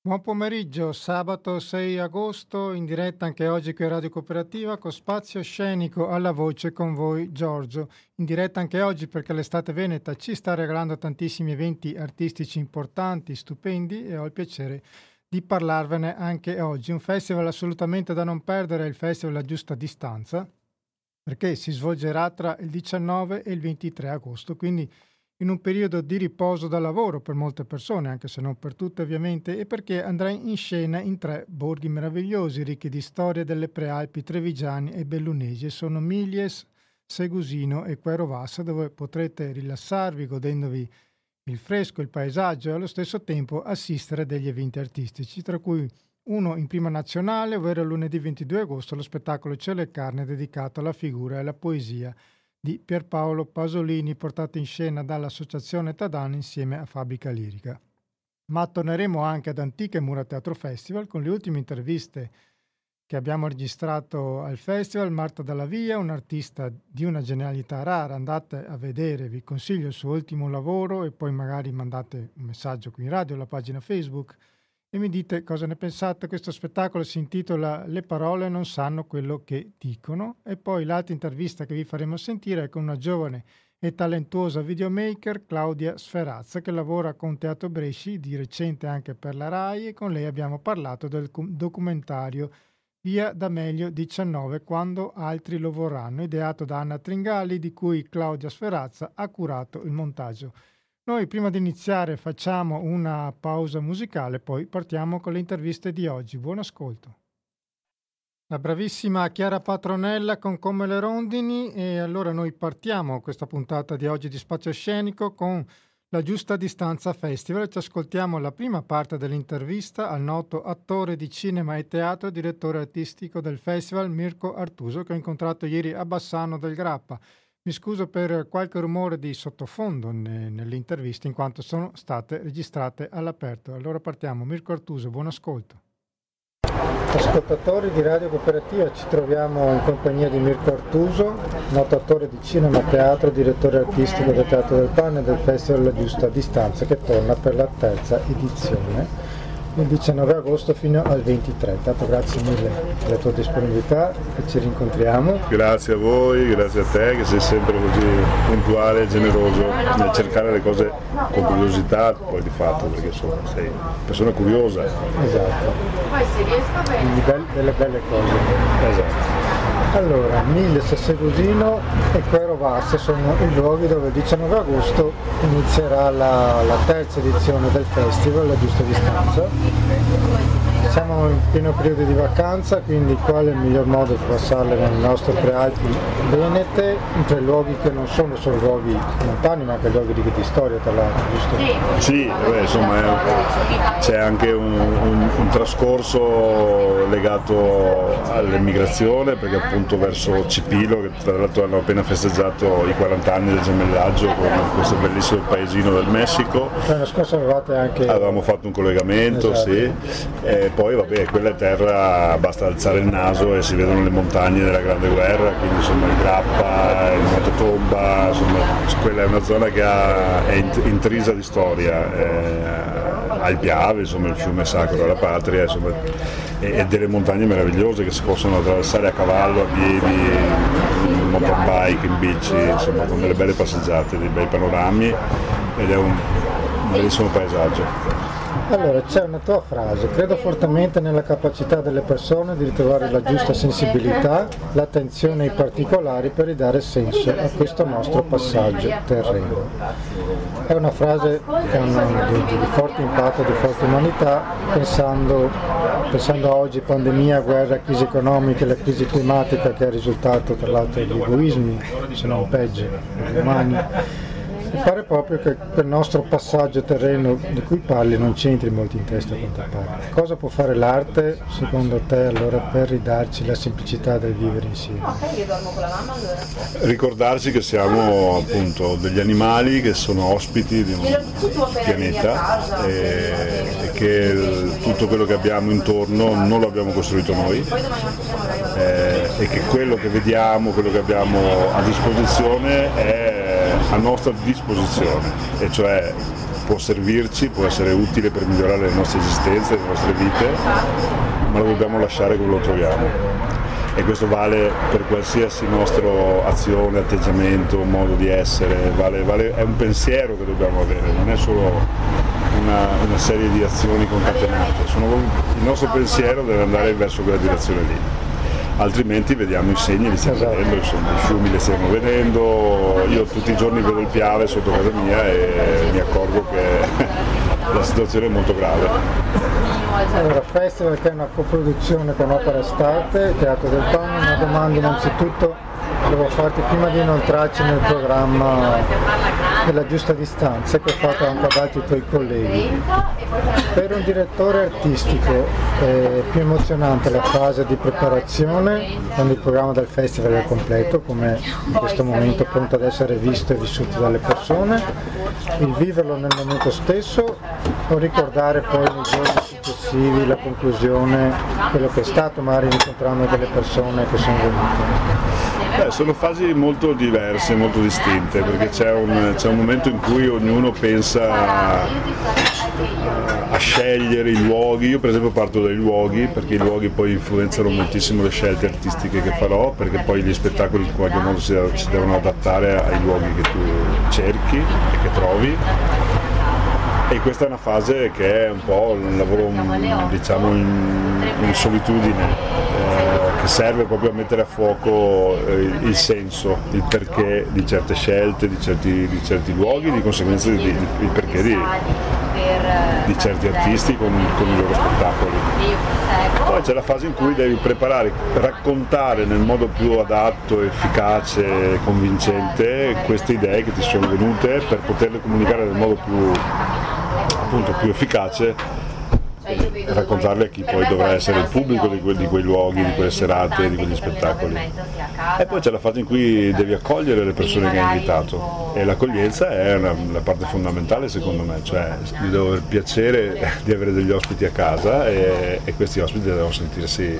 Buon pomeriggio, sabato 6 agosto, in diretta anche oggi qui a Radio Cooperativa con spazio scenico alla voce con voi Giorgio. In diretta anche oggi perché l'estate veneta ci sta regalando tantissimi eventi artistici importanti, stupendi e ho il piacere di parlarvene anche oggi. Un festival assolutamente da non perdere, il Festival La Giusta Distanza, perché si svolgerà tra il 19 e il 23 agosto, quindi in un periodo di riposo dal lavoro per molte persone, anche se non per tutte ovviamente, e perché andrà in scena in tre borghi meravigliosi, ricchi di storie delle prealpi trevigiane e bellunesi, sono Milies, Segusino e Querovassa, dove potrete rilassarvi godendovi il fresco, il paesaggio e allo stesso tempo assistere a degli eventi artistici, tra cui uno in prima nazionale, ovvero lunedì 22 agosto, lo spettacolo Cielo e Carne dedicato alla figura e alla poesia di Pierpaolo Pasolini portato in scena dall'Associazione Tadano insieme a Fabbrica Lirica. Ma torneremo anche ad Antiche Mura Teatro Festival con le ultime interviste che abbiamo registrato al festival. Marta Dalla Via, un'artista di una genialità rara, andate a vedere, vi consiglio il suo ultimo lavoro e poi magari mandate un messaggio qui in radio alla pagina Facebook e mi dite cosa ne pensate. Questo spettacolo si intitola Le parole non sanno quello che dicono e poi l'altra intervista che vi faremo sentire è con una giovane e talentuosa videomaker Claudia Sferazza che lavora con Teatro Bresci, di recente anche per la RAI e con lei abbiamo parlato del documentario Via D'Amelio 19 quando altri lo vorranno, ideato da Anna Tringali di cui Claudia Sferazza ha curato il montaggio. Noi prima di iniziare facciamo una pausa musicale, poi partiamo con le interviste di oggi. Buon ascolto. La bravissima Chiara Patronella con Come le rondini e allora noi partiamo questa puntata di oggi di Spazio Scenico con la Giusta Distanza Festival. Ci ascoltiamo la prima parte dell'intervista al noto attore di cinema e teatro, direttore artistico del festival Mirko Artuso che ho incontrato ieri a Bassano del Grappa. Mi scuso per qualche rumore di sottofondo ne, nelle interviste in quanto sono state registrate all'aperto. Allora partiamo. Mirko Artuso, buon ascolto. Ascoltatori di Radio Cooperativa, ci troviamo in compagnia di Mirko Artuso, noto attore di cinema, teatro, direttore artistico del Teatro del Pane e del Festival La Giusta Distanza che torna per la terza edizione il 19 agosto fino al 23. Intanto grazie mille per la tua disponibilità e ci rincontriamo. Grazie a voi, grazie a te che sei sempre così puntuale e generoso nel cercare le cose con curiosità, poi di fatto perché insomma sei persona curiosa. Esatto. Quindi delle belle cose. Esatto. Allora, Miles, Segusino e Querovasse sono i luoghi dove il 19 agosto inizierà la, la terza edizione del festival, la giusta distanza siamo in pieno periodo di vacanza, quindi qual è il miglior modo per passarle nel nostro prealpi venete, in tre luoghi che non sono solo luoghi montani ma anche luoghi di, di storia tra l'altro, giusto? Sì, beh, insomma c'è anche un, un, un, trascorso legato all'emigrazione perché appunto verso Cipilo, che tra l'altro hanno appena festeggiato i 40 anni del gemellaggio con questo bellissimo paesino del Messico. L'anno scorso avevate anche... Avevamo fatto un collegamento, esatto. sì. E poi vabbè, quella è terra, basta alzare il naso e si vedono le montagne della Grande Guerra, quindi insomma il Grappa, il Matotomba, insomma quella è una zona che ha, è intrisa di storia, eh, ha Piave, insomma il fiume sacro della patria, insomma, e, e, delle montagne meravigliose che si possono attraversare a cavallo, a piedi, in mountain bike, in bici, insomma con delle belle passeggiate, dei bei panorami ed è un bellissimo paesaggio. Allora, c'è una tua frase, credo fortemente nella capacità delle persone di ritrovare la giusta sensibilità, l'attenzione ai particolari per ridare senso a questo nostro passaggio terreno. È una frase che ha di, di, forte impatto, di forte umanità, pensando, pensando a oggi pandemia, guerra, crisi economica, la crisi climatica che è risultato tra l'altro di egoismi, se non peggio, umani mi pare proprio che quel nostro passaggio terreno di cui parli non c'entri molto in testa a quanto pare. Cosa può fare l'arte secondo te allora per ridarci la semplicità del vivere insieme? Ricordarci che siamo appunto degli animali che sono ospiti di un pianeta e, e che tutto quello che abbiamo intorno non lo abbiamo costruito noi eh, e che quello che vediamo, quello che abbiamo a disposizione è a nostra disposizione, e cioè può servirci, può essere utile per migliorare le nostre esistenze, le nostre vite, ma lo dobbiamo lasciare come lo troviamo. E questo vale per qualsiasi nostra azione, atteggiamento, modo di essere, vale, vale, è un pensiero che dobbiamo avere, non è solo una, una serie di azioni concatenate, Sono, il nostro pensiero deve andare verso quella direzione lì altrimenti vediamo i segni, li stiamo vedendo, insomma, i fiumi li stiamo vedendo, io tutti i giorni vedo il Piave sotto casa mia e mi accorgo che la situazione è molto grave. Allora, Festival che è una coproduzione con Opera Estate, Teatro del Panno, una domanda innanzitutto devo farti prima di inoltrarci nel programma della giusta distanza che ho fatto anche ad altri tuoi colleghi. Per un direttore artistico è più emozionante la fase di preparazione, quando il programma del festival è completo, come in questo momento pronto ad essere visto e vissuto dalle persone, il viverlo nel momento stesso o ricordare poi nei giorni successivi la conclusione, quello che è stato, magari incontrando delle persone che sono venute. Beh, sono fasi molto diverse, molto distinte, perché c'è un, un momento in cui ognuno pensa a, a, scegliere i luoghi, io per esempio parto dai luoghi, perché i luoghi poi influenzano moltissimo le scelte artistiche che farò, perché poi gli spettacoli in qualche modo si, si devono adattare ai luoghi che tu cerchi e che trovi. E questa è una fase che è un po' un lavoro diciamo in, in solitudine. Eh, serve proprio a mettere a fuoco eh, il senso, il perché di certe scelte, di certi, di certi luoghi, di conseguenza di, il perché di, di certi artisti con, con, i loro spettacoli. Poi c'è la fase in cui devi preparare, raccontare nel modo più adatto, efficace e convincente queste idee che ti sono venute per poterle comunicare nel modo più appunto più efficace raccontarle a chi poi dovrà essere il pubblico di, que- di, quei luoghi, di quelle serate, di quegli spettacoli. E poi c'è la fase in cui devi accogliere le persone che hai invitato e l'accoglienza è una, una parte fondamentale secondo me, cioè di devo avere piacere di avere degli ospiti a casa e, e questi ospiti devono sentirsi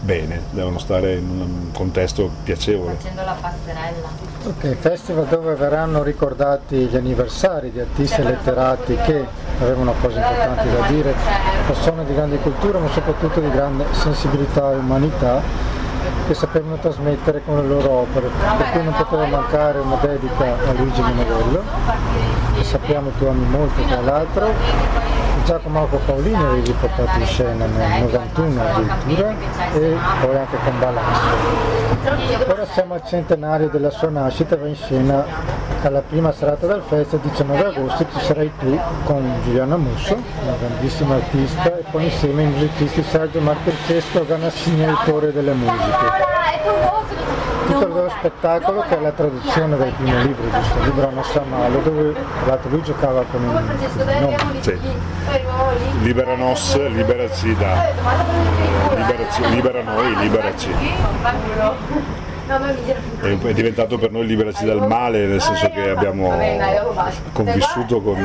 bene, devono stare in un contesto piacevole. Facendo la passerella. Ok, festival dove verranno ricordati gli anniversari di artisti e letterati che avevano cose importanti da dire, persone di grande cultura ma soprattutto di grande sensibilità e umanità che sapevano trasmettere con le loro opere, per cui non poteva mancare una dedica a Luigi Menegello, che sappiamo tu ami molto tra l'altro, Giacomo Marco Paolini avevi portato in scena nel 91 addirittura e poi anche con Balasso. Ora siamo al centenario della sua nascita, va in scena alla prima serata del festival, 19 agosto, ci sarai tu con Giuliana Musso, una grandissima artista, e poi insieme i musicisti Sergio Marchersesco, Ganassini, autore delle musiche titolo dello spettacolo che è la traduzione del primo libro, giusto? Il libro non sa male, dove l'altro lui giocava con il nome. Sì. Libera nos, liberaci da. Liberaci, libera noi, liberaci è diventato per noi liberaci dal male, nel senso che abbiamo convissuto con,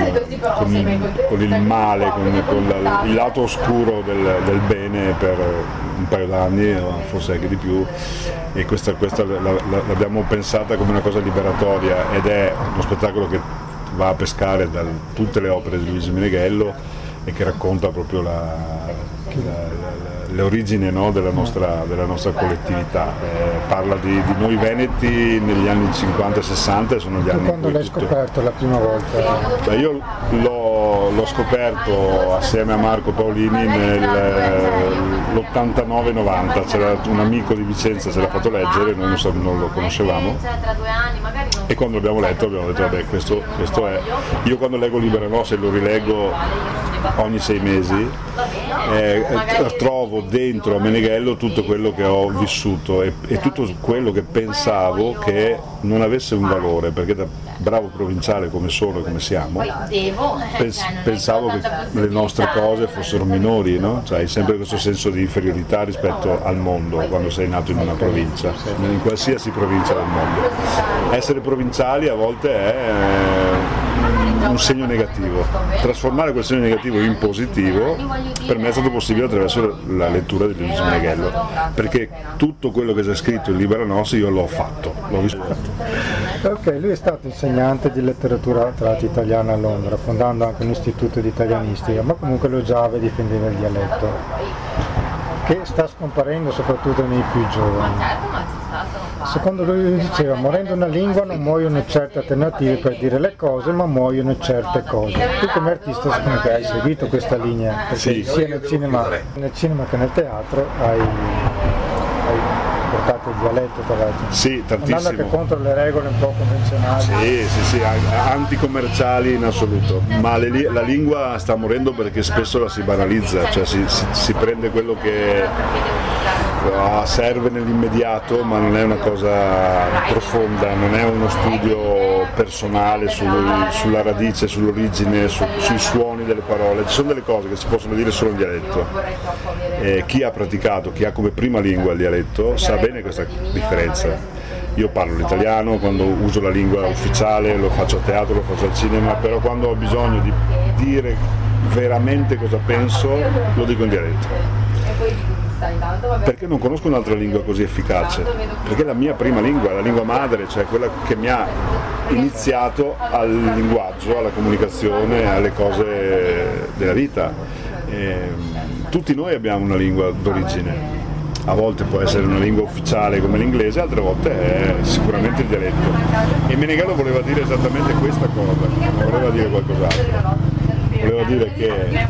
con, con il male, con, con la, il lato oscuro del, del, bene per un paio d'anni, forse anche di più, e questa, questa l'abbiamo pensata come una cosa liberatoria ed è uno spettacolo che va a pescare da tutte le opere di Luigi Meneghello e che racconta proprio la, la le origini no, della, nostra, della, nostra, collettività. Eh, parla di, di, noi veneti negli anni 50-60 e sono gli anni... Quando l'hai tutto... scoperto la prima volta? Beh, io l'ho, l'ho, scoperto assieme a Marco Paolini nell'89-90, c'era un amico di Vicenza, ce l'ha fatto leggere, noi non, non lo conoscevamo. E quando l'abbiamo letto abbiamo detto vabbè questo, questo è... Io quando leggo Libera Noce lo rileggo ogni sei mesi eh, trovo dentro a Meneghello tutto quello che ho vissuto e, e, tutto quello che pensavo che non avesse un valore, perché da bravo provinciale come sono e come siamo, pens- pensavo che le nostre cose fossero minori, no? cioè, hai sempre questo senso di inferiorità rispetto al mondo quando sei nato in una provincia, in qualsiasi provincia del mondo. Essere provinciali a volte è un segno negativo. Trasformare quel segno negativo in positivo per me è stato possibile attraverso la lettura di Luigi Meneghello, perché tutto quello che c'è scritto in Libera Nostra io l'ho fatto, l'ho vissuto. Ok, lui è stato insegnante di letteratura tratta italiana a Londra, fondando anche un istituto di italianistica, ma comunque lo odiava e difendeva il dialetto, che sta scomparendo soprattutto nei più giovani. Secondo lui diceva, morendo una lingua non muoiono certe alternative per dire le cose, ma muoiono certe cose. Tu come artista secondo te hai seguito questa linea? Perché Sì. sia nel cinema, nel cinema che nel teatro hai, hai portato il dialetto tra l'altro. Sì, Andando anche tantissimo. contro le regole un po' convenzionali. Sì, sì, sì, anticommerciali in assoluto, ma le la lingua sta morendo perché spesso la si banalizza, cioè si, si- si prende quello che serve nell'immediato ma non è una cosa profonda, non è uno studio personale sul- sulla radice, sull'origine, su- sui suoni delle parole, ci sono delle cose che si possono dire solo in dialetto. E chi ha praticato, chi ha come prima lingua il dialetto sa bene questa differenza. Io parlo l'italiano quando uso la lingua ufficiale, lo faccio a teatro, lo faccio al cinema, però quando ho bisogno di dire veramente cosa penso, lo dico in dialetto. Perché non conosco un'altra lingua così efficace? Perché la mia prima lingua, la lingua madre, cioè quella che mi ha iniziato al linguaggio, alla comunicazione, alle cose della vita. Ehm, tutti noi abbiamo una lingua d'origine. A volte può essere una lingua ufficiale come l'inglese, altre volte è sicuramente il dialetto. E Meneghello voleva dire esattamente questa cosa, non voleva dire qualcos'altro. Voleva dire che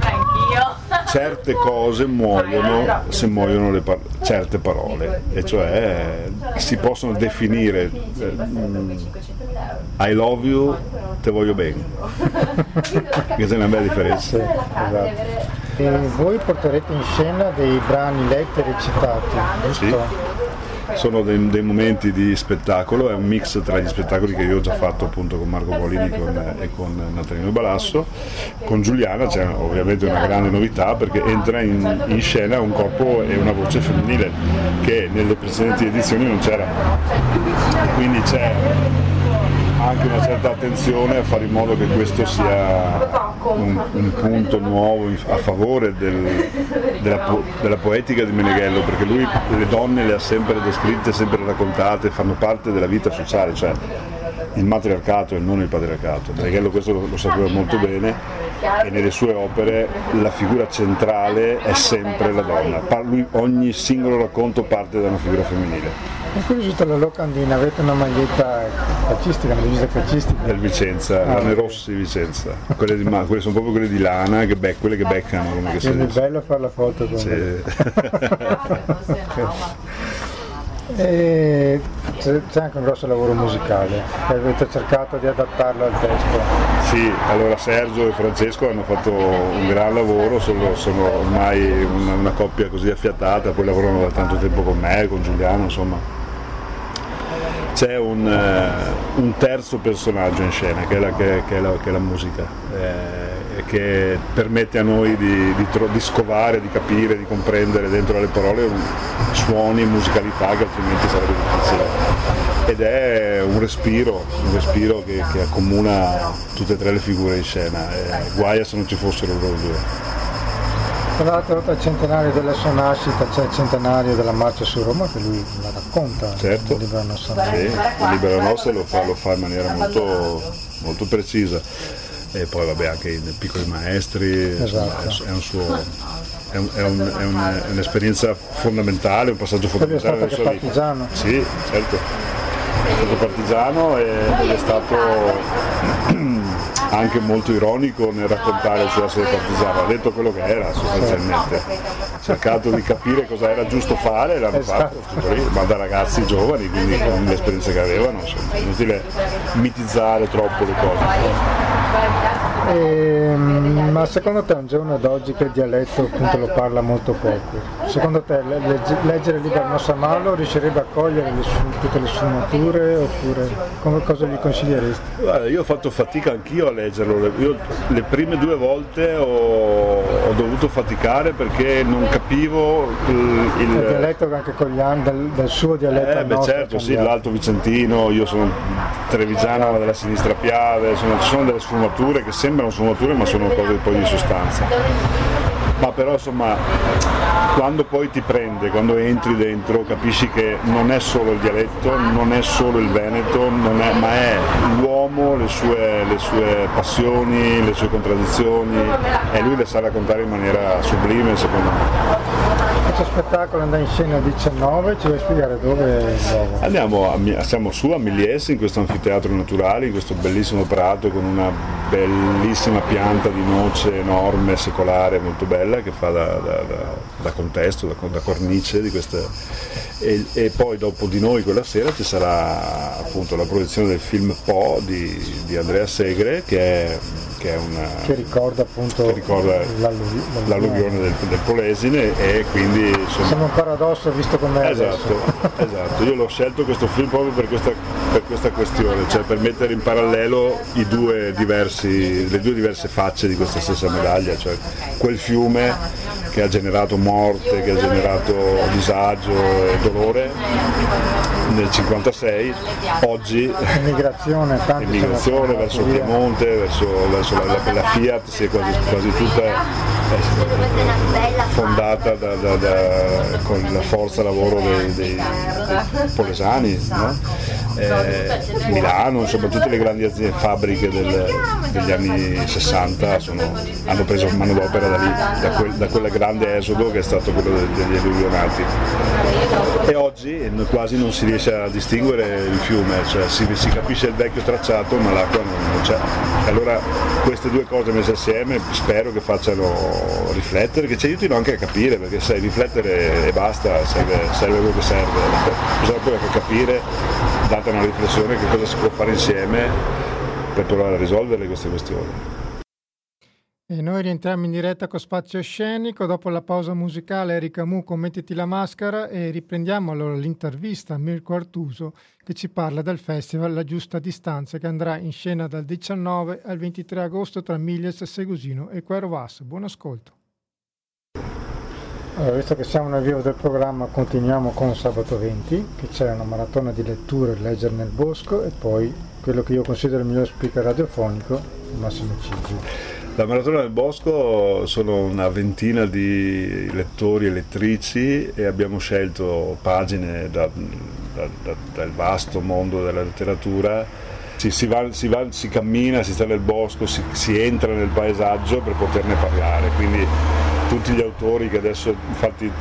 certe cose muoiono se muoiono le par- certe parole, e cioè si possono definire eh, mm, I love you, te voglio bene, che c'è una bella differenza. Esatto. E voi porterete in scena dei brani letti e recitati, giusto? Sì. Sono dei, dei momenti di spettacolo, è un mix tra gli spettacoli che io ho già fatto appunto con Marco Paolini con- e con Natalino Balasso. Con Giuliana c'è ovviamente una grande novità perché entra in, in scena un corpo e una voce femminile che nelle precedenti edizioni non c'era. Quindi c'è anche una certa attenzione a fare in modo che questo sia un, un punto nuovo a favore del- della, po- della poetica di Meneghello, perché lui le donne le ha sempre descritte, sempre raccontate, fanno parte della vita sociale, cioè il matriarcato e non il patriarcato. Meneghello questo lo, lo sapeva molto bene e nelle sue opere la figura centrale è sempre la donna. Par- lui- ogni singolo racconto parte da una figura femminile. E qui giusto alla locandina avete una maglietta calcistica, una divisa calcistica. del Vicenza, Ah, Lane ok. Rossi Vicenza, quelle, di, ma, quelle sono proprio quelle di lana, che bec- quelle che beccano come che è bello fare la foto con Sì. E c'è anche un grosso lavoro musicale, avete cercato di adattarlo al testo. Sì, allora Sergio e Francesco hanno fatto un gran lavoro, sono, sono ormai una, una coppia così affiatata, poi lavorano da tanto tempo con me, con Giuliano, insomma. C'è un, eh, un terzo personaggio in scena che è la, che- che è la- che è la musica, eh, che permette a noi di, di di scovare, di capire, di comprendere dentro le parole suoni e musicalità che altrimenti sarebbe difficile. Ed è un respiro, un respiro che, che accomuna tutte e tre le figure in scena. eh, guai se non ci fossero loro due. Tra l'altro oltre al centenario della sua nascita c'è il centenario della marcia su Roma che lui la racconta Certo. nel libro nostro. Sì, il Libera Nostra lo fa, lo fa in maniera molto, molto precisa. E poi vabbè anche i piccoli maestri, insomma, Esatto. è, un suo- è un- è un- è un- è un'esperienza fondamentale, un passaggio Lui è fondamentale stato partigiano. Sì, certo. È stato partigiano ed è stato anche molto ironico nel raccontare il suo essere partigiano, ha detto quello che era sostanzialmente, ha cercato di capire cosa era giusto fare l'hanno Esatto. fatto, lì, ma da ragazzi giovani, quindi con l'esperienza che avevano, insomma, è inutile mitizzare troppo le cose. para evitar E, mm, ma secondo te un giorno d'oggi che il dialetto appunto lo parla molto poco, secondo te le- legge- leggere il libro Nossa Malo riuscirebbe a cogliere le tutte le sfumature oppure come, cosa gli consiglieresti? Guarda, io ho fatto fatica anch'io a leggerlo, Le- io le prime due volte ho, ho dovuto faticare perché non capivo il, il- Il dialetto che anche con gli anni, del, del suo dialetto Eh, beh, certo, sì, l'Alto Vicentino, io sono trevigiano ma della sinistra Piave, insomma, ci sono delle sfumature che sembrano sfumature ma sono cose poi di sostanza. ma però insomma quando poi ti prende, quando entri dentro capisci che non è solo il dialetto, non è solo il Veneto, è, ma è l'uomo, le sue, le sue, passioni, le sue contraddizioni e lui le sa raccontare in maniera sublime secondo me. Questo spettacolo andrà in scena a 19, ci vuoi spiegare dove Andiamo a, siamo su a Milies in questo anfiteatro naturale, in questo bellissimo prato con una bellissima pianta di noce enorme, secolare, molto bella che fa da, da, da, da contesto, da, cornice di queste... E, e, poi dopo di noi quella sera ci sarà appunto la proiezione del film Po di, di Andrea Segre che è che, una, che ricorda appunto che ricorda l'alluvione, l'alluvione del, del, Polesine e quindi insomma... sembra un paradosso visto come esatto, esatto, io l'ho scelto questo film proprio per questa, per questa questione cioè per mettere in parallelo diversi, le due diverse facce di questa stessa medaglia cioè quel fiume che ha generato morte, che ha generato disagio e dolore nel 56, oggi immigrazione verso il Piemonte, verso, verso la, la, Fiat si è quasi, quasi tutta eh, fondata da, da, da, con la forza lavoro dei, dei, dei polesani. No? Eh, Milano, insomma tutte le grandi aziende, fabbriche del, degli anni 60 sono, hanno preso manodopera da lì, da, quel, da quel grande esodo che è stato quello degli alluvionati. E oggi quasi non si riesce a distinguere il fiume, cioè si, si capisce il vecchio tracciato ma l'acqua non, non c'è. Allora queste due cose messe assieme spero che facciano riflettere, che ci aiutino anche a capire, perché sai, riflettere e basta serve, serve quello che serve, bisogna poi capire data una riflessione che cosa si può fare insieme per provare a risolvere queste questioni. E noi rientriamo in diretta con Spazio Scenico, dopo la pausa musicale Erika Mu con Mettiti la maschera e riprendiamo allora l'intervista a Mirko Artuso che ci parla del festival La Giusta Distanza che andrà in scena dal 19 al 23 agosto tra Miglies, Segusino e Querovas. Buon ascolto. Allora, visto che siamo nel vivo del programma, continuiamo con sabato 20, che c'è una maratona di letture, leggere nel bosco e poi quello che io considero il miglior speaker radiofonico, Massimo Cigi. La Maratona del Bosco sono una ventina di lettori e lettrici e abbiamo scelto pagine da, da, da, dal vasto mondo della letteratura. Si, si, va, si, va, si, cammina, si sta nel bosco, si, entra nel paesaggio per poterne parlare. Quindi tutti gli autori che adesso infatti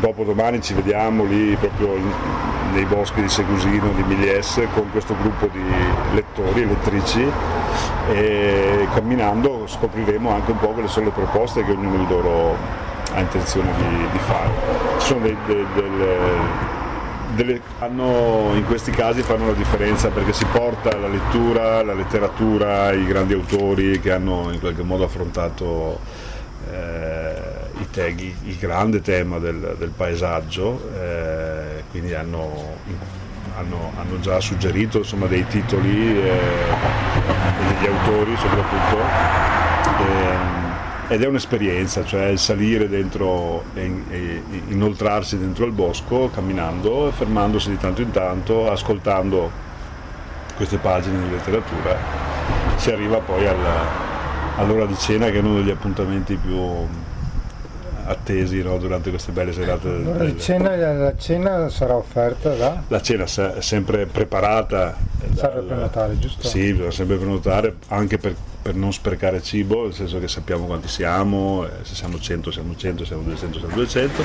dopo domani ci vediamo lì proprio nei boschi di Segusino, di Milies con questo gruppo di lettori e lettrici e camminando scopriremo anche un po' quelle sono le proposte che ognuno di loro ha intenzione di, di fare. Ci sono dei, dei, delle, delle, hanno, in questi casi fanno la differenza perché si porta la lettura, la letteratura, i grandi autori che hanno in qualche modo affrontato eh, i tag, il grande tema del, del paesaggio, eh, quindi hanno, hanno, hanno, già suggerito insomma, dei titoli e degli autori soprattutto. Ed è un'esperienza, cioè il salire dentro e, inoltrarsi dentro il bosco camminando, fermandosi di tanto in tanto, ascoltando queste pagine di letteratura, si arriva poi al, all'ora di cena che è uno degli appuntamenti più attesi no, durante queste belle serate. L'ora di cena, la cena sarà offerta da? La cena è sempre preparata. Serve dal, prenotare, giusto? Sì, bisogna sempre prenotare anche per, per, non sprecare cibo, nel senso che sappiamo quanti siamo, eh, se siamo 100 siamo 100, se siamo 200 siamo 200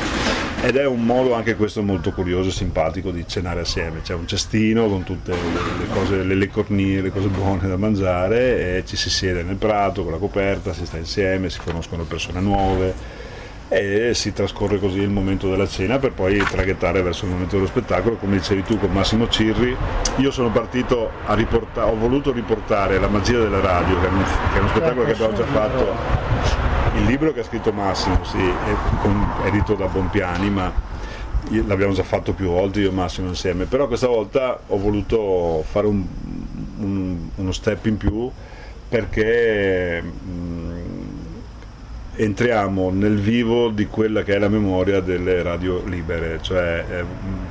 ed è un modo anche questo molto curioso e simpatico di cenare assieme, c'è un cestino con tutte le, le cose, le, le cornie, le cose buone da mangiare e ci si siede nel prato con la coperta, si sta insieme, si conoscono persone nuove e si trascorre così il momento della cena per poi traghettare verso il momento dello spettacolo, come dicevi tu con Massimo Cirri. Io sono partito a riportare, ho voluto riportare la magia della radio, che è, un, che è uno spettacolo che abbiamo già fatto, il libro che ha scritto Massimo, sì, è edito da Bonpiani, ma l'abbiamo già fatto più volte io e Massimo insieme, però questa volta ho voluto fare un, un, uno step in più perché mh, entriamo nel vivo di quella che è la memoria delle radio libere, cioè eh,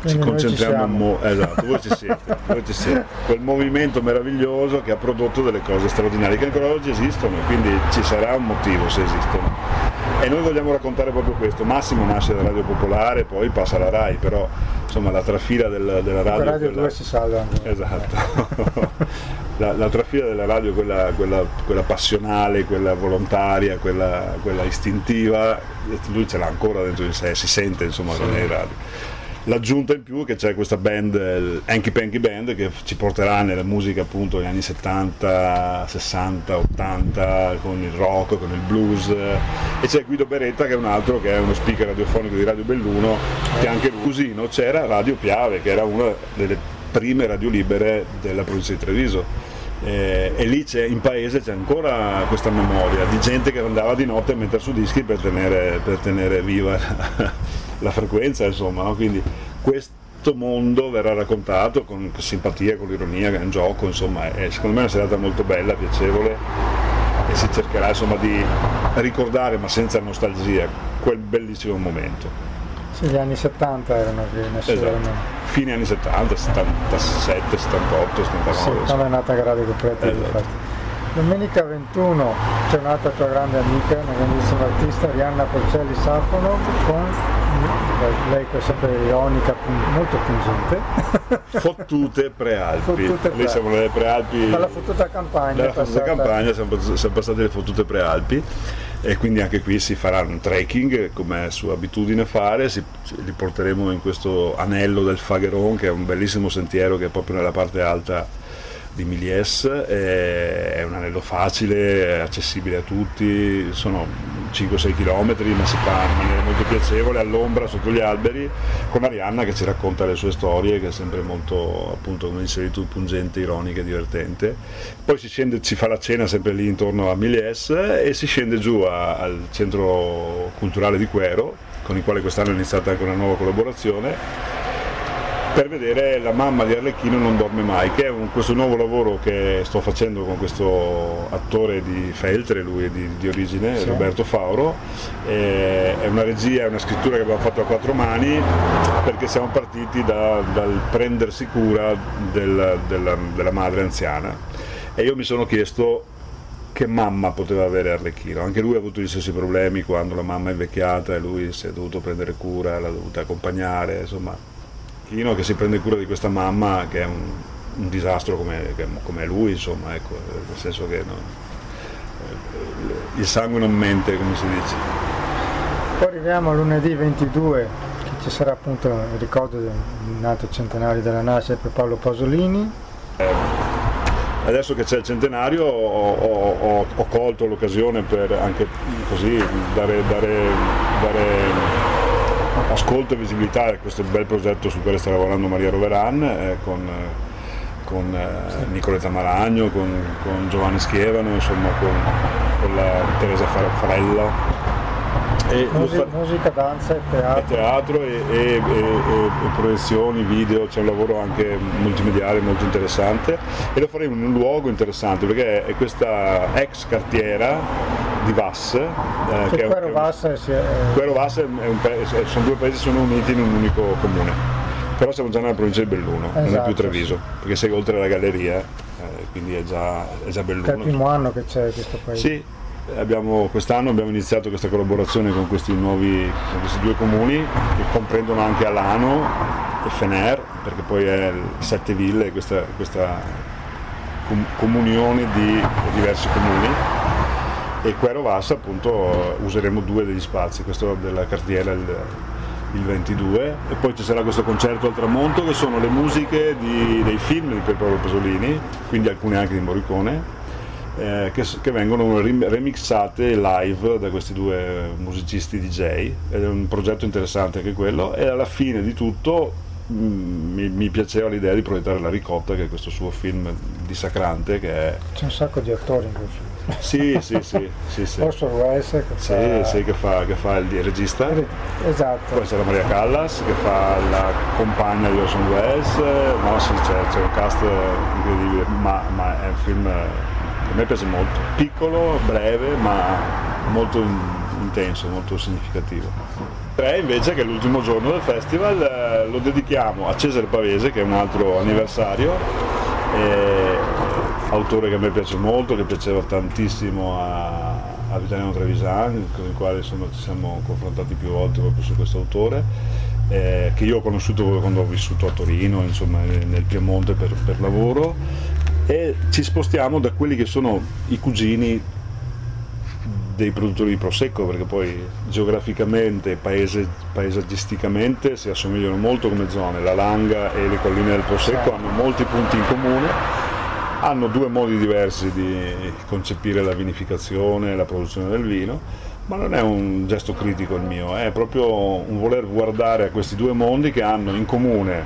ci concentriamo ci mo- esatto, voi ci, siete, voi ci siete, quel movimento meraviglioso che ha prodotto delle cose straordinarie che ancora oggi esistono, quindi ci sarà un motivo se esistono. E noi vogliamo raccontare proprio questo. Massimo nasce da Radio Popolare, poi passa alla RAI, però insomma la trafila del, della radio... La radio quella... si salva. Esatto. l'altra fila della radio, quella, quella, quella passionale, quella volontaria, quella, quella, istintiva, lui ce l'ha ancora dentro di sé, si sente insomma sì. nei radio l'aggiunta in più è che c'è questa band, Hanky Panky Band, che ci porterà nella musica appunto degli anni 70, 60, 80, con il rock, con il blues. E c'è Guido Beretta che è un altro che è uno speaker radiofonico di Radio Belluno, che anche Cusino c'era Radio Piave, che era una delle prime radio libere della provincia di Treviso. Eh, e lì in paese c'è ancora questa memoria di gente che andava di notte a mettere su dischi per tenere, per tenere viva la frequenza, insomma, no? quindi questo mondo verrà raccontato con simpatia, con l'ironia, che è un gioco, insomma, e secondo me è una serata molto bella, piacevole e si cercherà insomma, di ricordare, ma senza nostalgia, quel bellissimo momento. Sì, gli anni 70 erano che nascevano. Esatto. Fine anni 70, 77, 78, 79. Sì, quando è nata Grado Cooperativa, esatto. infatti. Domenica 21 c'è un'altra tua grande amica, una grandissima artista, Rianna Porcelli Safono, con lei è sempre ironica, molto pungente. Fottute prealpi. Fottute Lì siamo nelle prealpi. Dalla fottuta campagna. Dalla fottuta campagna siamo, siamo passati le fottute prealpi e quindi anche qui si farà un trekking come è sua abitudine fare, si, li porteremo in questo anello del Fagheron che è un bellissimo sentiero che è proprio nella parte alta di Milies, è un anello facile, accessibile a tutti, sono 5-6 km ma si fa in maniera molto piacevole all'ombra sotto gli alberi con Arianna che ci racconta le sue storie che è sempre molto appunto come dicevi tu pungente, ironica e divertente. Poi si scende, si fa la cena sempre lì intorno a Milies e si scende giù a, al centro culturale di Quero con il quale quest'anno è iniziata anche una nuova collaborazione per vedere La mamma di Arlecchino non dorme mai, che è un, questo nuovo lavoro che sto facendo con questo attore di Feltre, lui è di, di origine, sì. Roberto Fauro, è una regia, è una scrittura che abbiamo fatto a quattro mani perché siamo partiti da, dal prendersi cura del, della, della madre anziana e io mi sono chiesto che mamma poteva avere Arlecchino. Anche lui ha avuto gli stessi problemi quando la mamma è invecchiata e lui si è dovuto prendere cura, l'ha dovuta accompagnare, insomma Chino che si prende cura di questa mamma che è un, un disastro come, come, lui, insomma, ecco, nel senso che no, il sangue non mente, come si dice. Poi arriviamo a lunedì 22, che ci sarà appunto il ricordo del nato centenario della nascita per Paolo Pasolini. Eh, adesso che c'è il centenario ho, ho, ho colto l'occasione per anche così dare, dare, dare ascolto e visibilità a questo bel progetto su cui sta lavorando Maria Roveran eh, con, con eh, Nicoletta Maragno, con, con, Giovanni Schievano, insomma con, con la Teresa Farella. E musica, fa... musica, danza e teatro. E teatro e, e, e, proiezioni, video, c'è un lavoro anche multimediale molto interessante e lo faremo in un luogo interessante perché è questa ex cartiera di Vass. Eh, che Quero Vass, è, Quero Vass è un paese, sono due paesi che sono uniti in un unico comune. Però siamo già nella provincia di Belluno, esatto. non è più esatto. Treviso, perché sei oltre la galleria, eh, quindi è già, è già Belluno. È il primo anno che c'è questo paese. Sì, quest'anno abbiamo iniziato questa collaborazione con questi, nuovi, con questi due comuni che comprendono anche Alano e Fener, perché poi è Sette Ville, questa, questa comunione di diversi comuni. E Quero Vassa appunto useremo due degli spazi, questo della cartiera il, il 22 e poi ci sarà questo concerto al tramonto che sono le musiche di, dei film di Pier Paolo Pasolini, quindi alcune anche di Morricone, eh, che, che, vengono remixate live da questi due musicisti DJ ed è un progetto interessante anche quello e alla fine di tutto mm, mi, mi, piaceva l'idea di proiettare La Ricotta che è questo suo film dissacrante che è... C'è un sacco di attori in quel film sì, sì, sì. sì, sì. Orson Welles che sì, fa... Sì, che fa, che fa il regista. Esatto. Poi c'è la Maria Callas che fa la compagna di Orson Welles. No, sì, c'è, c'è un cast incredibile, ma, ma, è un film che a me piace molto. Piccolo, breve, ma molto intenso, molto significativo. 3 invece che è l'ultimo giorno del festival eh, lo dedichiamo a Cesare Pavese che è un altro anniversario autore che a me piace molto, che piaceva tantissimo a, a Vitaliano Trevisan, con il quale insomma, ci siamo confrontati più volte proprio su questo autore, eh, che io ho conosciuto quando ho vissuto a Torino, insomma, nel Piemonte per, per lavoro, e ci spostiamo da quelli che sono i cugini dei produttori di Prosecco perché poi geograficamente e paesaggisticamente si assomigliano molto come zone, la Langa e le colline del Prosecco hanno molti punti in comune, hanno due modi diversi di concepire la vinificazione e la produzione del vino, ma non è un gesto critico il mio, è proprio un voler guardare a questi due mondi che hanno in comune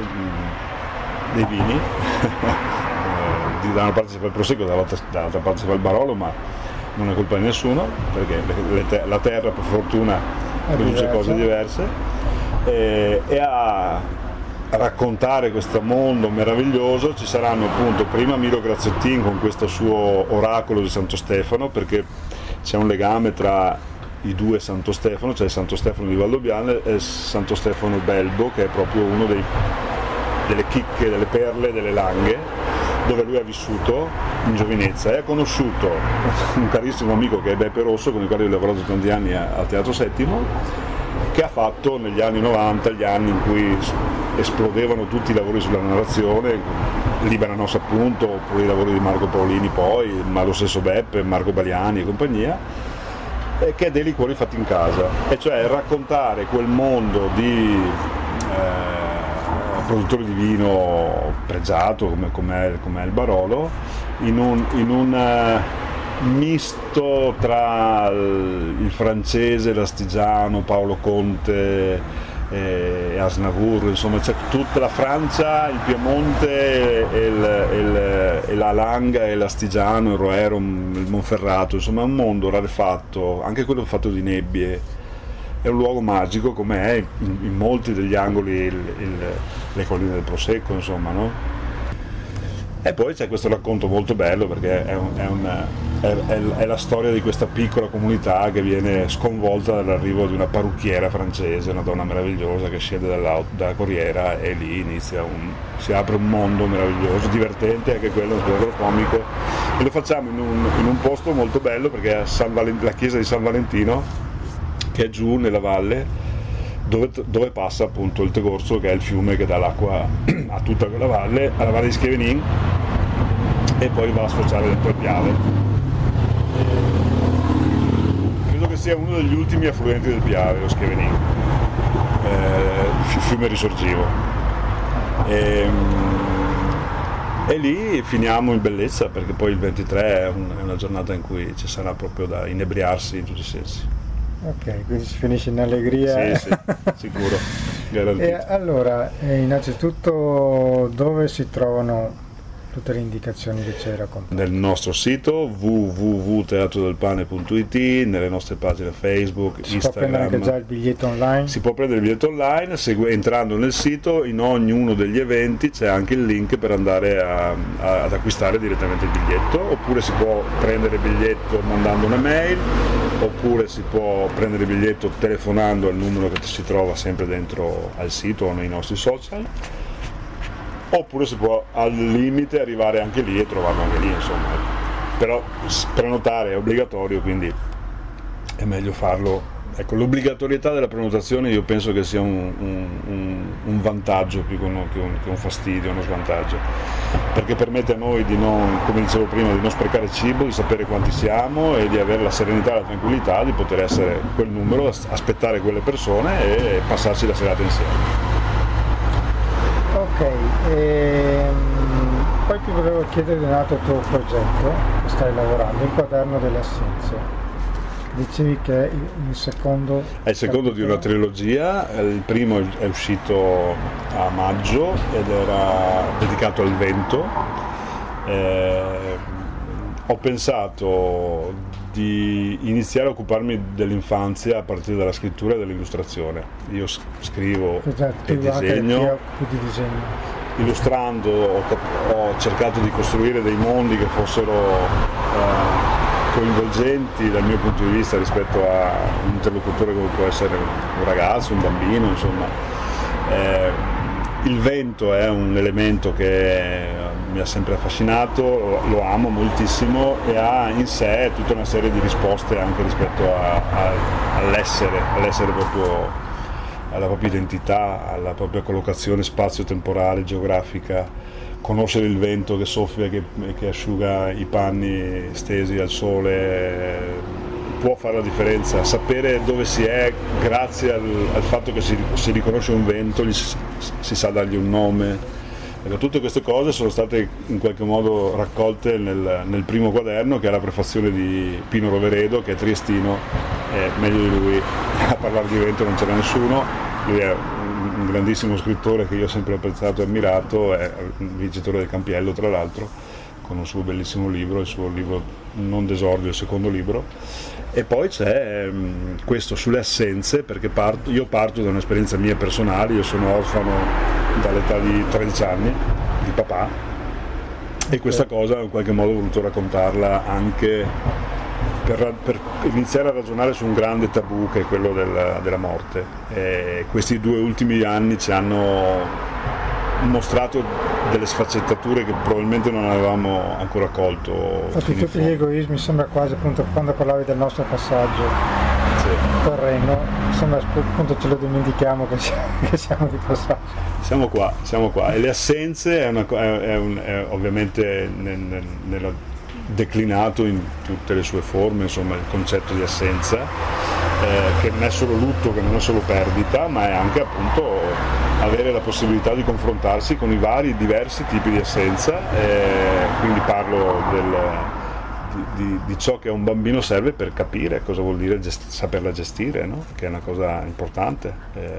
mm, dei vini, da una parte si fa il Prosecco, dall'altra, dall'altra parte si fa il Barolo, ma non è colpa di nessuno, perché le, le, la terra per fortuna produce cose diverse, e, e a, raccontare questo mondo meraviglioso ci saranno appunto prima Miro Grazzettin con questo suo oracolo di Santo Stefano, perché c'è un legame tra i due Santo Stefano, cioè Santo Stefano di Valdobbiadene e Santo Stefano Belbo, che è proprio uno dei, delle chicche, delle perle, delle langhe dove lui ha vissuto in giovinezza e ha conosciuto un carissimo amico che è Beppe Rosso, con il quale ho lavorato tanti anni al Teatro Settimo, che ha fatto negli anni 90, gli anni in cui esplodevano tutti i lavori sulla narrazione, Libera Nos appunto, oppure i lavori di Marco Paolini poi, ma lo stesso Beppe, Marco Baliani e compagnia, che è dei liquori fatti in casa, e cioè raccontare quel mondo di... Eh, produttore di vino pregiato come, come, come è il Barolo, in un, in un uh, misto tra il francese, l'astigiano, Paolo Conte e Asnavour, insomma c'è tutta la Francia, il Piemonte, il, il, il, la Langa, l'Astigiano, il Roero, il Monferrato, insomma è un mondo rarefatto, anche quello fatto di nebbie è un luogo magico come è in, in molti degli angoli il, il, le colline del Prosecco, insomma, no? E poi c'è questo racconto molto bello perché è, un, è, un, è, è, la storia di questa piccola comunità che viene sconvolta dall'arrivo di una parrucchiera francese, una donna meravigliosa che scende dalla corriera e lì inizia un, si apre un mondo meraviglioso, divertente, anche quello, un comico. E lo facciamo in un, in un posto molto bello perché è la chiesa di San Valentino che è giù nella valle dove, dove, passa appunto il Tegorso che è il fiume che dà l'acqua a tutta quella valle, alla valle di Schevenin e poi va a sfociare dentro il Piave. Credo che sia uno degli ultimi affluenti del Piave, lo Schevenin, eh, fiume risorgivo. E, ehm, e lì finiamo in bellezza perché poi il 23 è, è una giornata in cui ci sarà proprio da inebriarsi in tutti i sensi. Ok, quindi si finisce in allegria. Sì, sì, sicuro. e allora, eh, innanzitutto dove si trovano tutte le indicazioni che c'è raccontato. Nel nostro sito www.teatrodelpane.it, nelle nostre pagine Facebook, si Instagram. Si può prendere anche già il biglietto online? Si può prendere il biglietto online, entrando nel sito, in ognuno degli eventi c'è anche il link per andare a, a, ad acquistare direttamente il biglietto, oppure si può prendere il biglietto mandando una mail, oppure si può prendere il biglietto telefonando al numero che si trova sempre dentro al sito o nei nostri social oppure si può al limite arrivare anche lì e trovarlo anche lì insomma. Però prenotare è obbligatorio quindi è meglio farlo. Ecco l'obbligatorietà della prenotazione io penso che sia un, un, un vantaggio più che, un, che un, fastidio uno svantaggio. Perché permette a noi di non come dicevo prima di non sprecare cibo di sapere quanti siamo e di avere la serenità e la tranquillità di poter essere quel numero aspettare quelle persone e passarci la serata insieme Ok, ehm, poi ti volevo chiedere di un altro tuo progetto che stai lavorando, il quaderno delle assenze. Dicevi che è il secondo... È il secondo di una trilogia, il primo è uscito a maggio ed era dedicato al vento. Eh, ho pensato di iniziare a occuparmi dell'infanzia a partire dalla scrittura e dall'illustrazione. Io scrivo esatto, e disegno, disegno. Illustrando ho, ho, cercato di costruire dei mondi che fossero eh, coinvolgenti dal mio punto di vista rispetto a un interlocutore come può essere un ragazzo, un bambino, insomma. Eh, il vento è un elemento che mi ha sempre affascinato, lo, amo moltissimo e ha in sé tutta una serie di risposte anche rispetto a, a, all'essere, all'essere proprio, alla propria identità, alla propria collocazione spazio-temporale, geografica, conoscere il vento che soffia, che, che asciuga i panni stesi al sole può fare la differenza, sapere dove si è grazie al, al fatto che si, si, riconosce un vento, si, si, sa dargli un nome. Ecco, tutte queste cose sono state in qualche modo raccolte nel, nel, primo quaderno che è la prefazione di Pino Roveredo che è triestino e meglio di lui a parlare di vento non c'era nessuno, lui è un grandissimo scrittore che io ho sempre apprezzato e ammirato, è vincitore del Campiello tra l'altro con un suo bellissimo libro, il suo libro non d'esordio, il secondo libro e poi c'è um, questo sulle assenze, perché parto, io parto da un'esperienza mia personale, io sono orfano dall'età di 13 anni, di papà, e questa cosa in qualche modo ho voluto raccontarla anche per, per, iniziare a ragionare su un grande tabù che è quello della, della morte. E questi due ultimi anni ci hanno mostrato delle sfaccettature che probabilmente non avevamo ancora colto. Infatti tutti gli egoismi sembra quasi appunto quando parlavi del nostro passaggio sì. terreno, sembra appunto ce lo dimentichiamo che siamo, che siamo di passaggio. Siamo qua, siamo qua e le assenze è, una, è, un, è ovviamente nel, nel, nella, declinato in tutte le sue forme, insomma il concetto di assenza, eh, che non è solo lutto, che non è solo perdita, ma è anche appunto avere la possibilità di confrontarsi con i vari diversi tipi di assenza, eh, quindi parlo del, di, di, di, ciò che a un bambino serve per capire cosa vuol dire gest- saperla gestire, no? che è una cosa importante. Eh,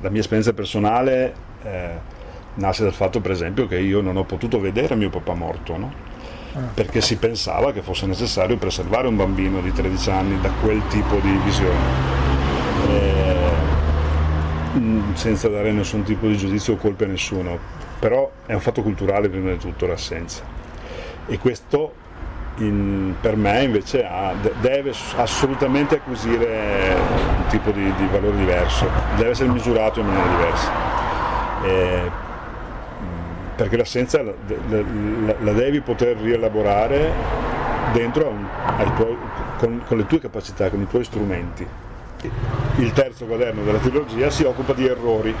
la mia esperienza personale eh, nasce dal fatto per esempio che io non ho potuto vedere mio papà morto, no? Ah. perché si pensava che fosse necessario preservare un bambino di 13 anni da quel tipo di visione. Mm, senza dare nessun tipo di giudizio o colpe a nessuno, però è un fatto culturale prima di tutto l'assenza e questo in, per me invece ha, deve assolutamente acquisire un tipo di, di, valore diverso, deve essere misurato in maniera diversa. E, mm, perché l'assenza la, la, la, devi poter rielaborare dentro tuoi, con, con le tue capacità, con i tuoi strumenti il terzo quaderno della trilogia si occupa di errori,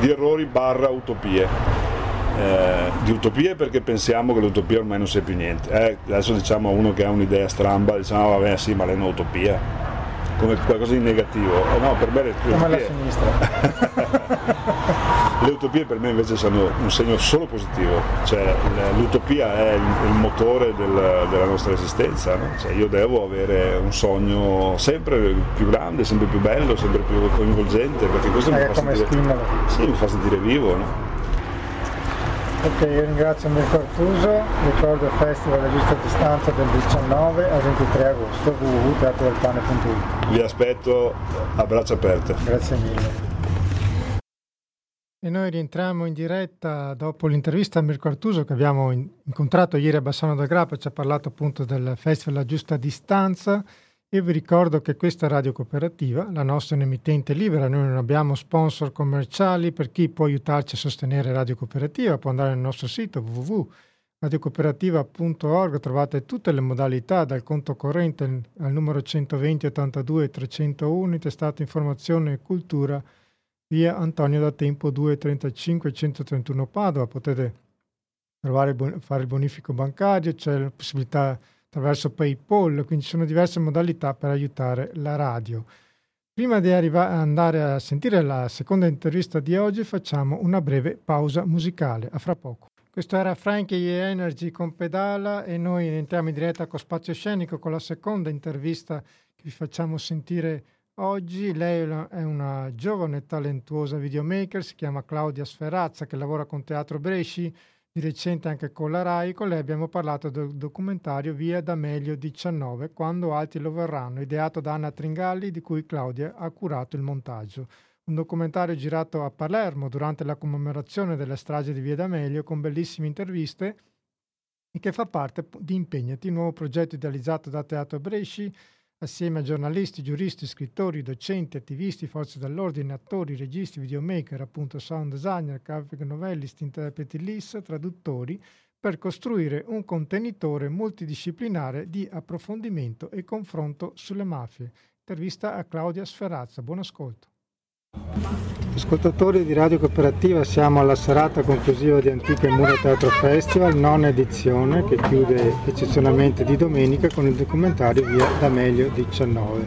di errori barra utopie. Eh, di utopie perché pensiamo che l'utopia ormai non sia più niente. Eh, adesso diciamo a uno che ha un'idea stramba, diciamo vabbè sì, ma lei è un'utopia, come qualcosa di negativo. Eh, no, per me le Come la sinistra. Le utopie per me invece sono un segno solo positivo, cioè, l'utopia è il, motore del, della nostra esistenza, no? cioè, io devo avere un sogno sempre più grande, sempre più bello, sempre più coinvolgente, perché questo mi fa, sentire, sì, mi fa, sentire, vivo. No? Ok, io ringrazio Mirko Artuso, ricordo il Festival a giusta distanza del 19 al 23 agosto www.teatrodelpane.it Vi aspetto a braccia aperte. Grazie mille. E noi rientriamo in diretta dopo l'intervista a Mirko Artuso che abbiamo incontrato ieri a Bassano del Grappa, ci ha parlato appunto del Festival a giusta distanza. Io vi ricordo che questa radio cooperativa, la nostra è un'emittente libera, noi non abbiamo sponsor commerciali, per chi può aiutarci a sostenere Radio Cooperativa può andare nel nostro sito www.radiocooperativa.org, trovate tutte le modalità dal conto corrente al numero 120 82 301, testato informazione e cultura via Antonio da Tempo 235 131 Padova. Potete trovare, fare il bonifico bancario, c'è la possibilità attraverso PayPal, quindi ci sono diverse modalità per aiutare la radio. Prima di arrivare, andare a sentire la seconda intervista di oggi, facciamo una breve pausa musicale. A fra poco. Questo era Frankie Energy con Pedala e noi entriamo in diretta con Spazio Scenico con la seconda intervista che vi facciamo sentire Oggi lei è una giovane e talentuosa videomaker, si chiama Claudia Sferazza, che lavora con Teatro Bresci, di recente anche con la RAI. Con lei abbiamo parlato del documentario Via da Meglio 19, quando altri lo verranno, ideato da Anna Tringalli, di cui Claudia ha curato il montaggio. Un documentario girato a Palermo durante la commemorazione della strage di Via D'Amelio con bellissime interviste e che fa parte di Impegnati, nuovo progetto idealizzato da Teatro Bresci assieme a giornalisti, giuristi, scrittori, docenti, attivisti, forze dell'ordine, attori, registi, videomaker, appunto sound designer, graphic novellist, interpreti LIS, traduttori, per costruire un contenitore multidisciplinare di approfondimento e confronto sulle mafie. Intervista a Claudia Sferrazza. Buon ascolto. Ascoltatori di Radio Cooperativa, siamo alla serata conclusiva di Antiche Mura Teatro Festival, nona edizione che chiude eccezionalmente di domenica con il documentario Via D'Amelio 19,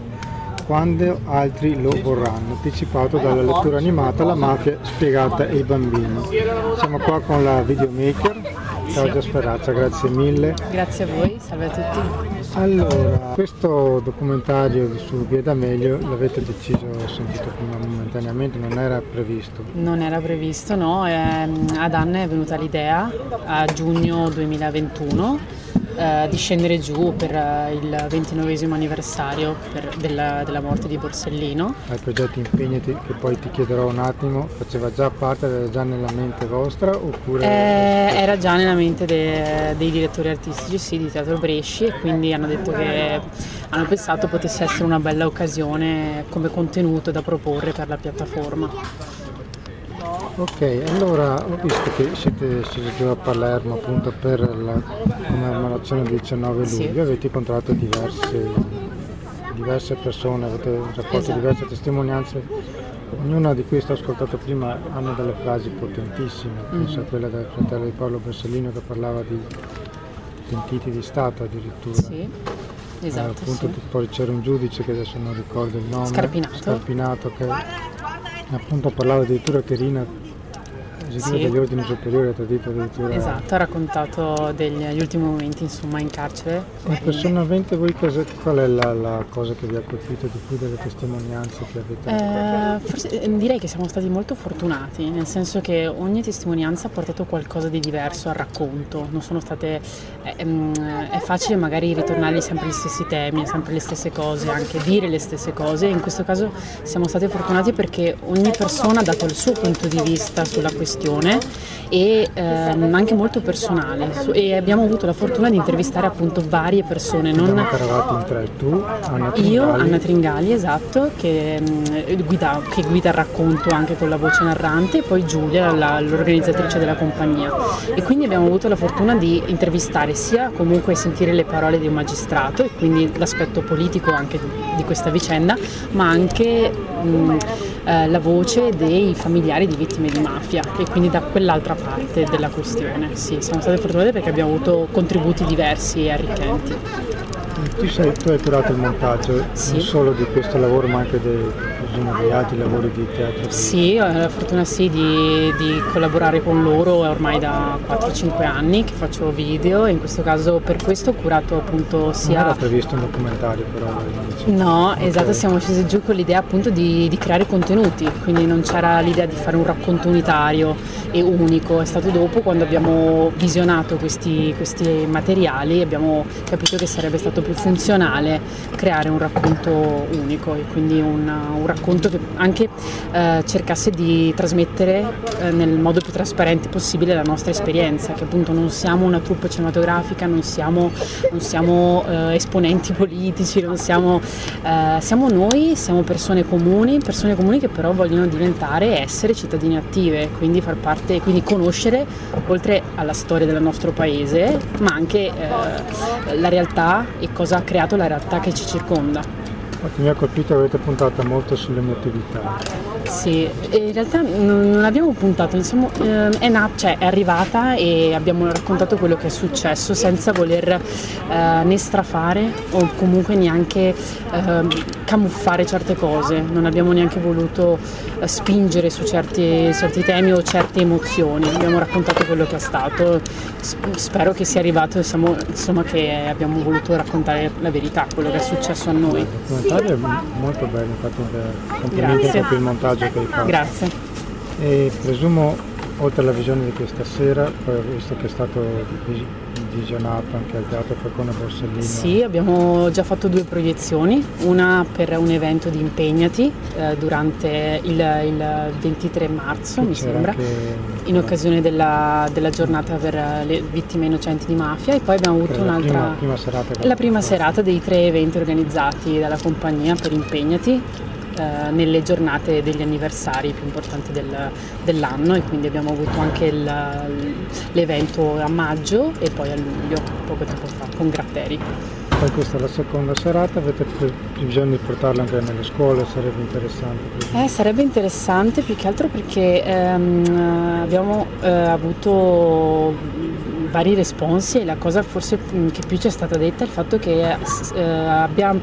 quando altri lo vorranno, anticipato dalla lettura animata La mafia spiegata ai bambini. Siamo qua con la videomaker Claudia Sferrazza, grazie mille. Grazie a voi, salve a tutti. Allora, questo documentario su Via D'Amelio l'avete deciso, ho sentito prima momentaneamente, non era previsto? Non era previsto, no, eh, ad Anna è venuta l'idea a giugno 2021 eh, di scendere giù per eh, il ventinovesimo anniversario per, della, della, morte di Borsellino. Ai progetti impegnati che poi ti chiederò un attimo, faceva già parte, era già nella mente vostra oppure? Eh, era già nella mente de, dei direttori artistici sì, di Teatro Bresci e quindi hanno detto che hanno pensato potesse essere una bella occasione come contenuto da proporre per la piattaforma. Ok, allora ho visto che siete scesi giù a Palermo appunto per la commemorazione del 19 luglio, sì. avete incontrato diverse, diverse, persone, avete raccolto esatto. diverse testimonianze, ognuna di cui sto ascoltato prima hanno delle frasi potentissime, mm. penso a quella del fratello di Paolo Borsellino che parlava di pentiti di Stato addirittura. Sì. Esatto, eh, appunto sì. poi c'era un giudice che adesso non ricordo il nome, Scarpinato, Scarpinato che appunto parlava addirittura che Rina sì. degli ordini superiori tradito addirittura. Esatto, ha raccontato degli ultimi momenti insomma in carcere. Ma personalmente voi cosa, qual è la, la, cosa che vi ha colpito di più delle testimonianze che avete? Eh, forse eh, direi che siamo stati molto fortunati, nel senso che ogni testimonianza ha portato qualcosa di diverso al racconto, non sono state, eh, ehm, è facile magari ritornare sempre agli stessi temi, sempre le stesse cose, anche dire le stesse cose, in questo caso siamo stati fortunati perché ogni persona ha dato il suo punto di vista sulla questione gestione e ehm, anche molto personale e abbiamo avuto la fortuna di intervistare appunto varie persone. Non... in tre, tu, Anna Tringali. Io, Anna Tringali, esatto, che, mm, guida, che, guida, il racconto anche con la voce narrante e poi Giulia, la, l'organizzatrice della compagnia. E quindi abbiamo avuto la fortuna di intervistare sia comunque sentire le parole di un magistrato e quindi l'aspetto politico anche di, di questa vicenda, ma anche mh, mm, eh, la voce dei familiari di vittime di mafia e quindi da quell'altra parte della questione. Sì, siamo state fortunate perché abbiamo avuto contributi diversi e arricchenti. Tu, sei, tu hai curato il montaggio sì. non solo di questo lavoro ma anche dei, degli altri lavori di teatro? Sì, ho la fortuna sì di, di collaborare con loro, è ormai da 4-5 anni che faccio video e in questo caso per questo ho curato appunto sia... Non era previsto un documentario però? No, okay. esatto, siamo scesi giù con l'idea appunto di, di creare contenuti, quindi non c'era l'idea di fare un racconto unitario e unico, è stato dopo quando abbiamo visionato questi, questi materiali abbiamo capito che sarebbe stato più funzionale creare un racconto unico e quindi un, un racconto che anche eh, cercasse di trasmettere eh, nel modo più trasparente possibile la nostra esperienza, che appunto non siamo una troupe cinematografica, non siamo, non siamo eh, esponenti politici, siamo, eh, siamo noi, siamo persone comuni, persone comuni che però vogliono diventare e essere cittadine attive, quindi far parte, quindi conoscere oltre alla storia del nostro paese, ma anche eh, la realtà e cosa ha creato la realtà che ci circonda. Mi ha colpito che avete puntato molto sull'emotività. Sì, in realtà non abbiamo puntato, insomma, eh, è, na- cioè, è, arrivata e abbiamo raccontato quello che è successo senza voler eh, né strafare o comunque neanche eh, camuffare certe cose, non abbiamo neanche voluto eh, spingere su certi, certi, temi o certe emozioni, abbiamo raccontato quello che è stato, spero che sia arrivato insomma, insomma che abbiamo voluto raccontare la verità, quello che è successo a noi. Il documentario è molto bello, infatti complimenti per il montaggio che hai fatto. Grazie. E presumo, oltre alla visione di questa sera, visto che è stato visionato anche al Teatro Falcone Borsellino? Sì, abbiamo già fatto due proiezioni, una per un evento di Impegnati eh, durante il, il, 23 marzo, mi sembra, in occasione della, della, giornata per le vittime innocenti di mafia e poi abbiamo avuto un'altra... Prima, prima serata la prima serata dei tre eventi organizzati dalla compagnia per Impegnati eh, nelle giornate degli anniversari più importanti del, dell'anno e quindi abbiamo avuto anche il, l'evento a maggio e poi a luglio, poco tempo fa, con Gratteri. Poi questa è la seconda serata, avete previsione di portarla anche nelle scuole, sarebbe interessante? Eh, sarebbe interessante più che altro perché ehm, abbiamo eh, avuto vari responsi e la cosa forse che più ci è stata detta è il fatto che eh, abbiamo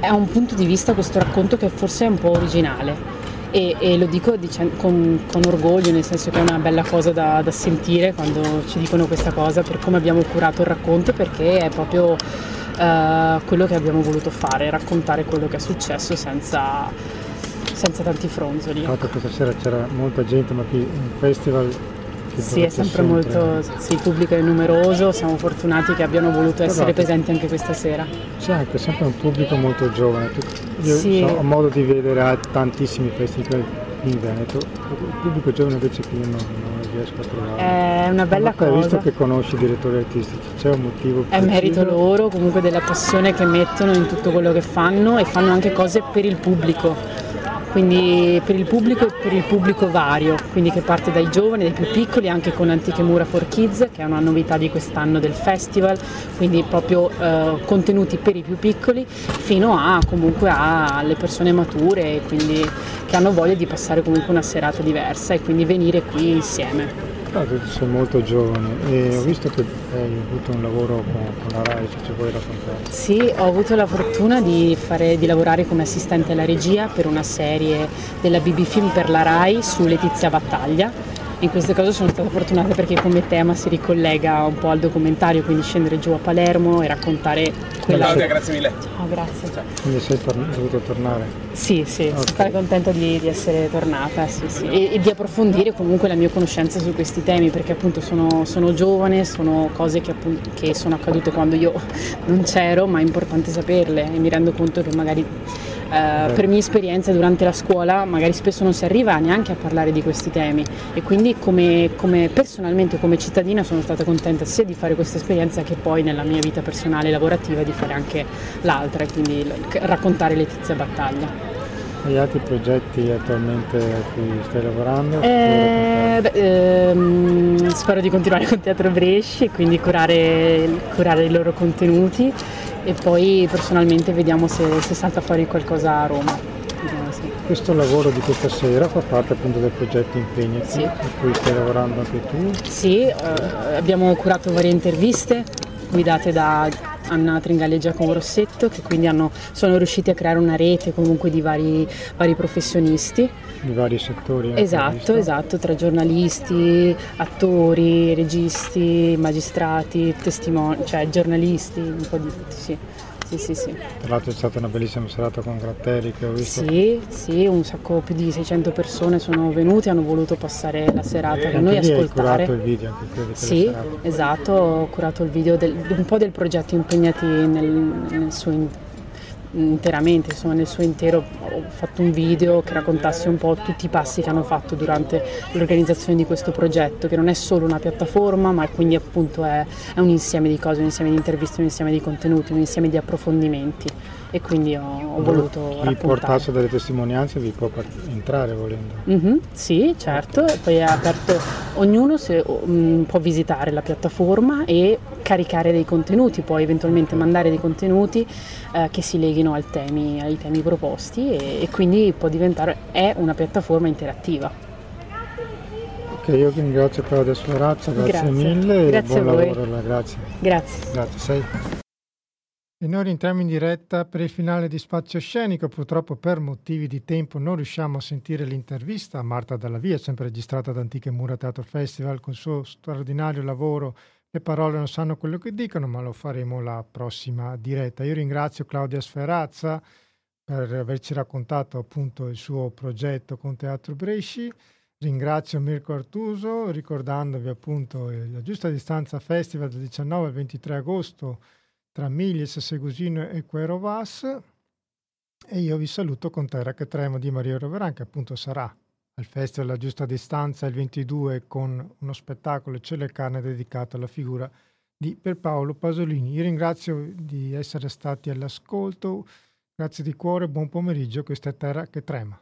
è un punto di vista questo racconto che forse è un po' originale e, e lo dico dicendo, con, con, orgoglio, nel senso che è una bella cosa da, da, sentire quando ci dicono questa cosa per come abbiamo curato il racconto perché è proprio uh, quello che abbiamo voluto fare, raccontare quello che è successo senza, senza tanti fronzoli. Ecco. Questa sera c'era molta gente, ma qui in festival sì, è sempre, molto, sì, il pubblico è numeroso, siamo fortunati che abbiano voluto essere presenti anche questa sera. C'è anche sempre un pubblico molto giovane, io sì. ho modo di vedere tantissimi festival in Veneto, il pubblico giovane invece qui non, non riesco a trovare. È una bella cosa. Hai visto che conosci i direttori artistici, c'è un motivo È merito loro, comunque della passione che mettono in tutto quello che fanno e fanno anche cose per il pubblico quindi per il pubblico e per il pubblico vario, quindi che parte dai giovani, dai più piccoli, anche con Antiche Mura for Kids, che è una novità di quest'anno del festival, quindi proprio eh, contenuti per i più piccoli, fino a comunque alle persone mature, quindi che hanno voglia di passare comunque una serata diversa e quindi venire qui insieme. Ah, tu sei molto giovane e ho visto che hai avuto un lavoro con, con la RAI, se ci puoi raccontare. Sì, ho avuto la fortuna di, fare, di, lavorare come assistente alla regia per una serie della BB Film per la RAI su Letizia Battaglia in questo caso sono stata fortunata perché come tema si ricollega un po' al documentario, quindi scendere giù a Palermo e raccontare quella... Claudia, grazie mille. Ciao, grazie. Ciao. Quindi sei tor- dovuto tornare? Sì, sì, okay. sono stata contenta di, di essere tornata sì, sì. E, e, di approfondire comunque la mia conoscenza su questi temi perché appunto sono, sono giovane, sono cose che, appunto, che sono accadute quando io non c'ero, ma è importante saperle e mi rendo conto che magari eh, per mia esperienza durante la scuola magari spesso non si arriva neanche a parlare di questi temi e quindi come, come personalmente come cittadina sono stata contenta sia di fare questa esperienza che poi nella mia vita personale e lavorativa di fare anche l'altra e quindi raccontare Letizia Battaglia. E altri progetti attualmente a cui stai lavorando? Eh, beh, ehm, spero di continuare con Teatro Bresci e quindi curare, curare i loro contenuti e poi personalmente vediamo se, se salta fuori qualcosa a Roma. Sì. Questo lavoro di questa sera fa parte appunto del progetto Impegnati, sì. a cui stai lavorando anche tu? Sì, eh, abbiamo curato varie interviste guidate da Anna Tringali e Giacomo Rossetto che quindi hanno, sono riusciti a creare una rete comunque di vari, vari professionisti. Di vari settori. Esatto, esatto, tra giornalisti, attori, registi, magistrati, testimoni, cioè giornalisti, un po' di tutti, sì sì, sì, sì. Tra l'altro è stata una bellissima serata con Gratteri che ho visto. Sì, sì, un sacco più di 600 persone sono venute, hanno voluto passare la serata con noi ascoltare. Hai curato il video anche quello Sì, esatto, ho curato il video del, un po' del progetto impegnati nel, nel suo interamente, insomma nel suo intero ho fatto un video che raccontasse un po' tutti i passi che hanno fatto durante l'organizzazione di questo progetto, che non è solo una piattaforma, ma quindi appunto è, è un insieme di cose, un insieme di interviste, un insieme di contenuti, un insieme di approfondimenti e quindi ho, ho voluto Chi portasse delle testimonianze vi può entrare volendo. Mm-hmm, sì, certo, poi è aperto, ognuno se, um, può visitare la piattaforma e caricare dei contenuti, poi eventualmente mandare dei contenuti eh, che si leghino temi, ai temi proposti e, e quindi può diventare, è una piattaforma interattiva. Ok, io vi ringrazio Claudia Sferazza, grazie, grazie. mille grazie e buon lavoro. Grazie. Grazie. Grazie, sei. E noi rientriamo in diretta per il finale di Spazio Scenico. Purtroppo per motivi di tempo non riusciamo a sentire l'intervista a Marta Dalla Via, sempre registrata ad Antiche Mura Teatro Festival, con il suo straordinario lavoro. Le parole non sanno quello che dicono, ma lo faremo la prossima diretta. Io ringrazio Claudia Sferazza per averci raccontato appunto il suo progetto con Teatro Bresci. Ringrazio Mirko Artuso ricordandovi appunto la Giusta Distanza Festival del 19 al 23 agosto tra Miglies, Segusino e Querovas e io vi saluto con Terra che tremo di Mario Roveran che appunto sarà al Festival La Giusta Distanza il 22 con uno spettacolo Cielo e Carne dedicato alla figura di Pierpaolo Pasolini. Io ringrazio di essere stati all'ascolto, grazie di cuore, buon pomeriggio, questa è Terra che trema.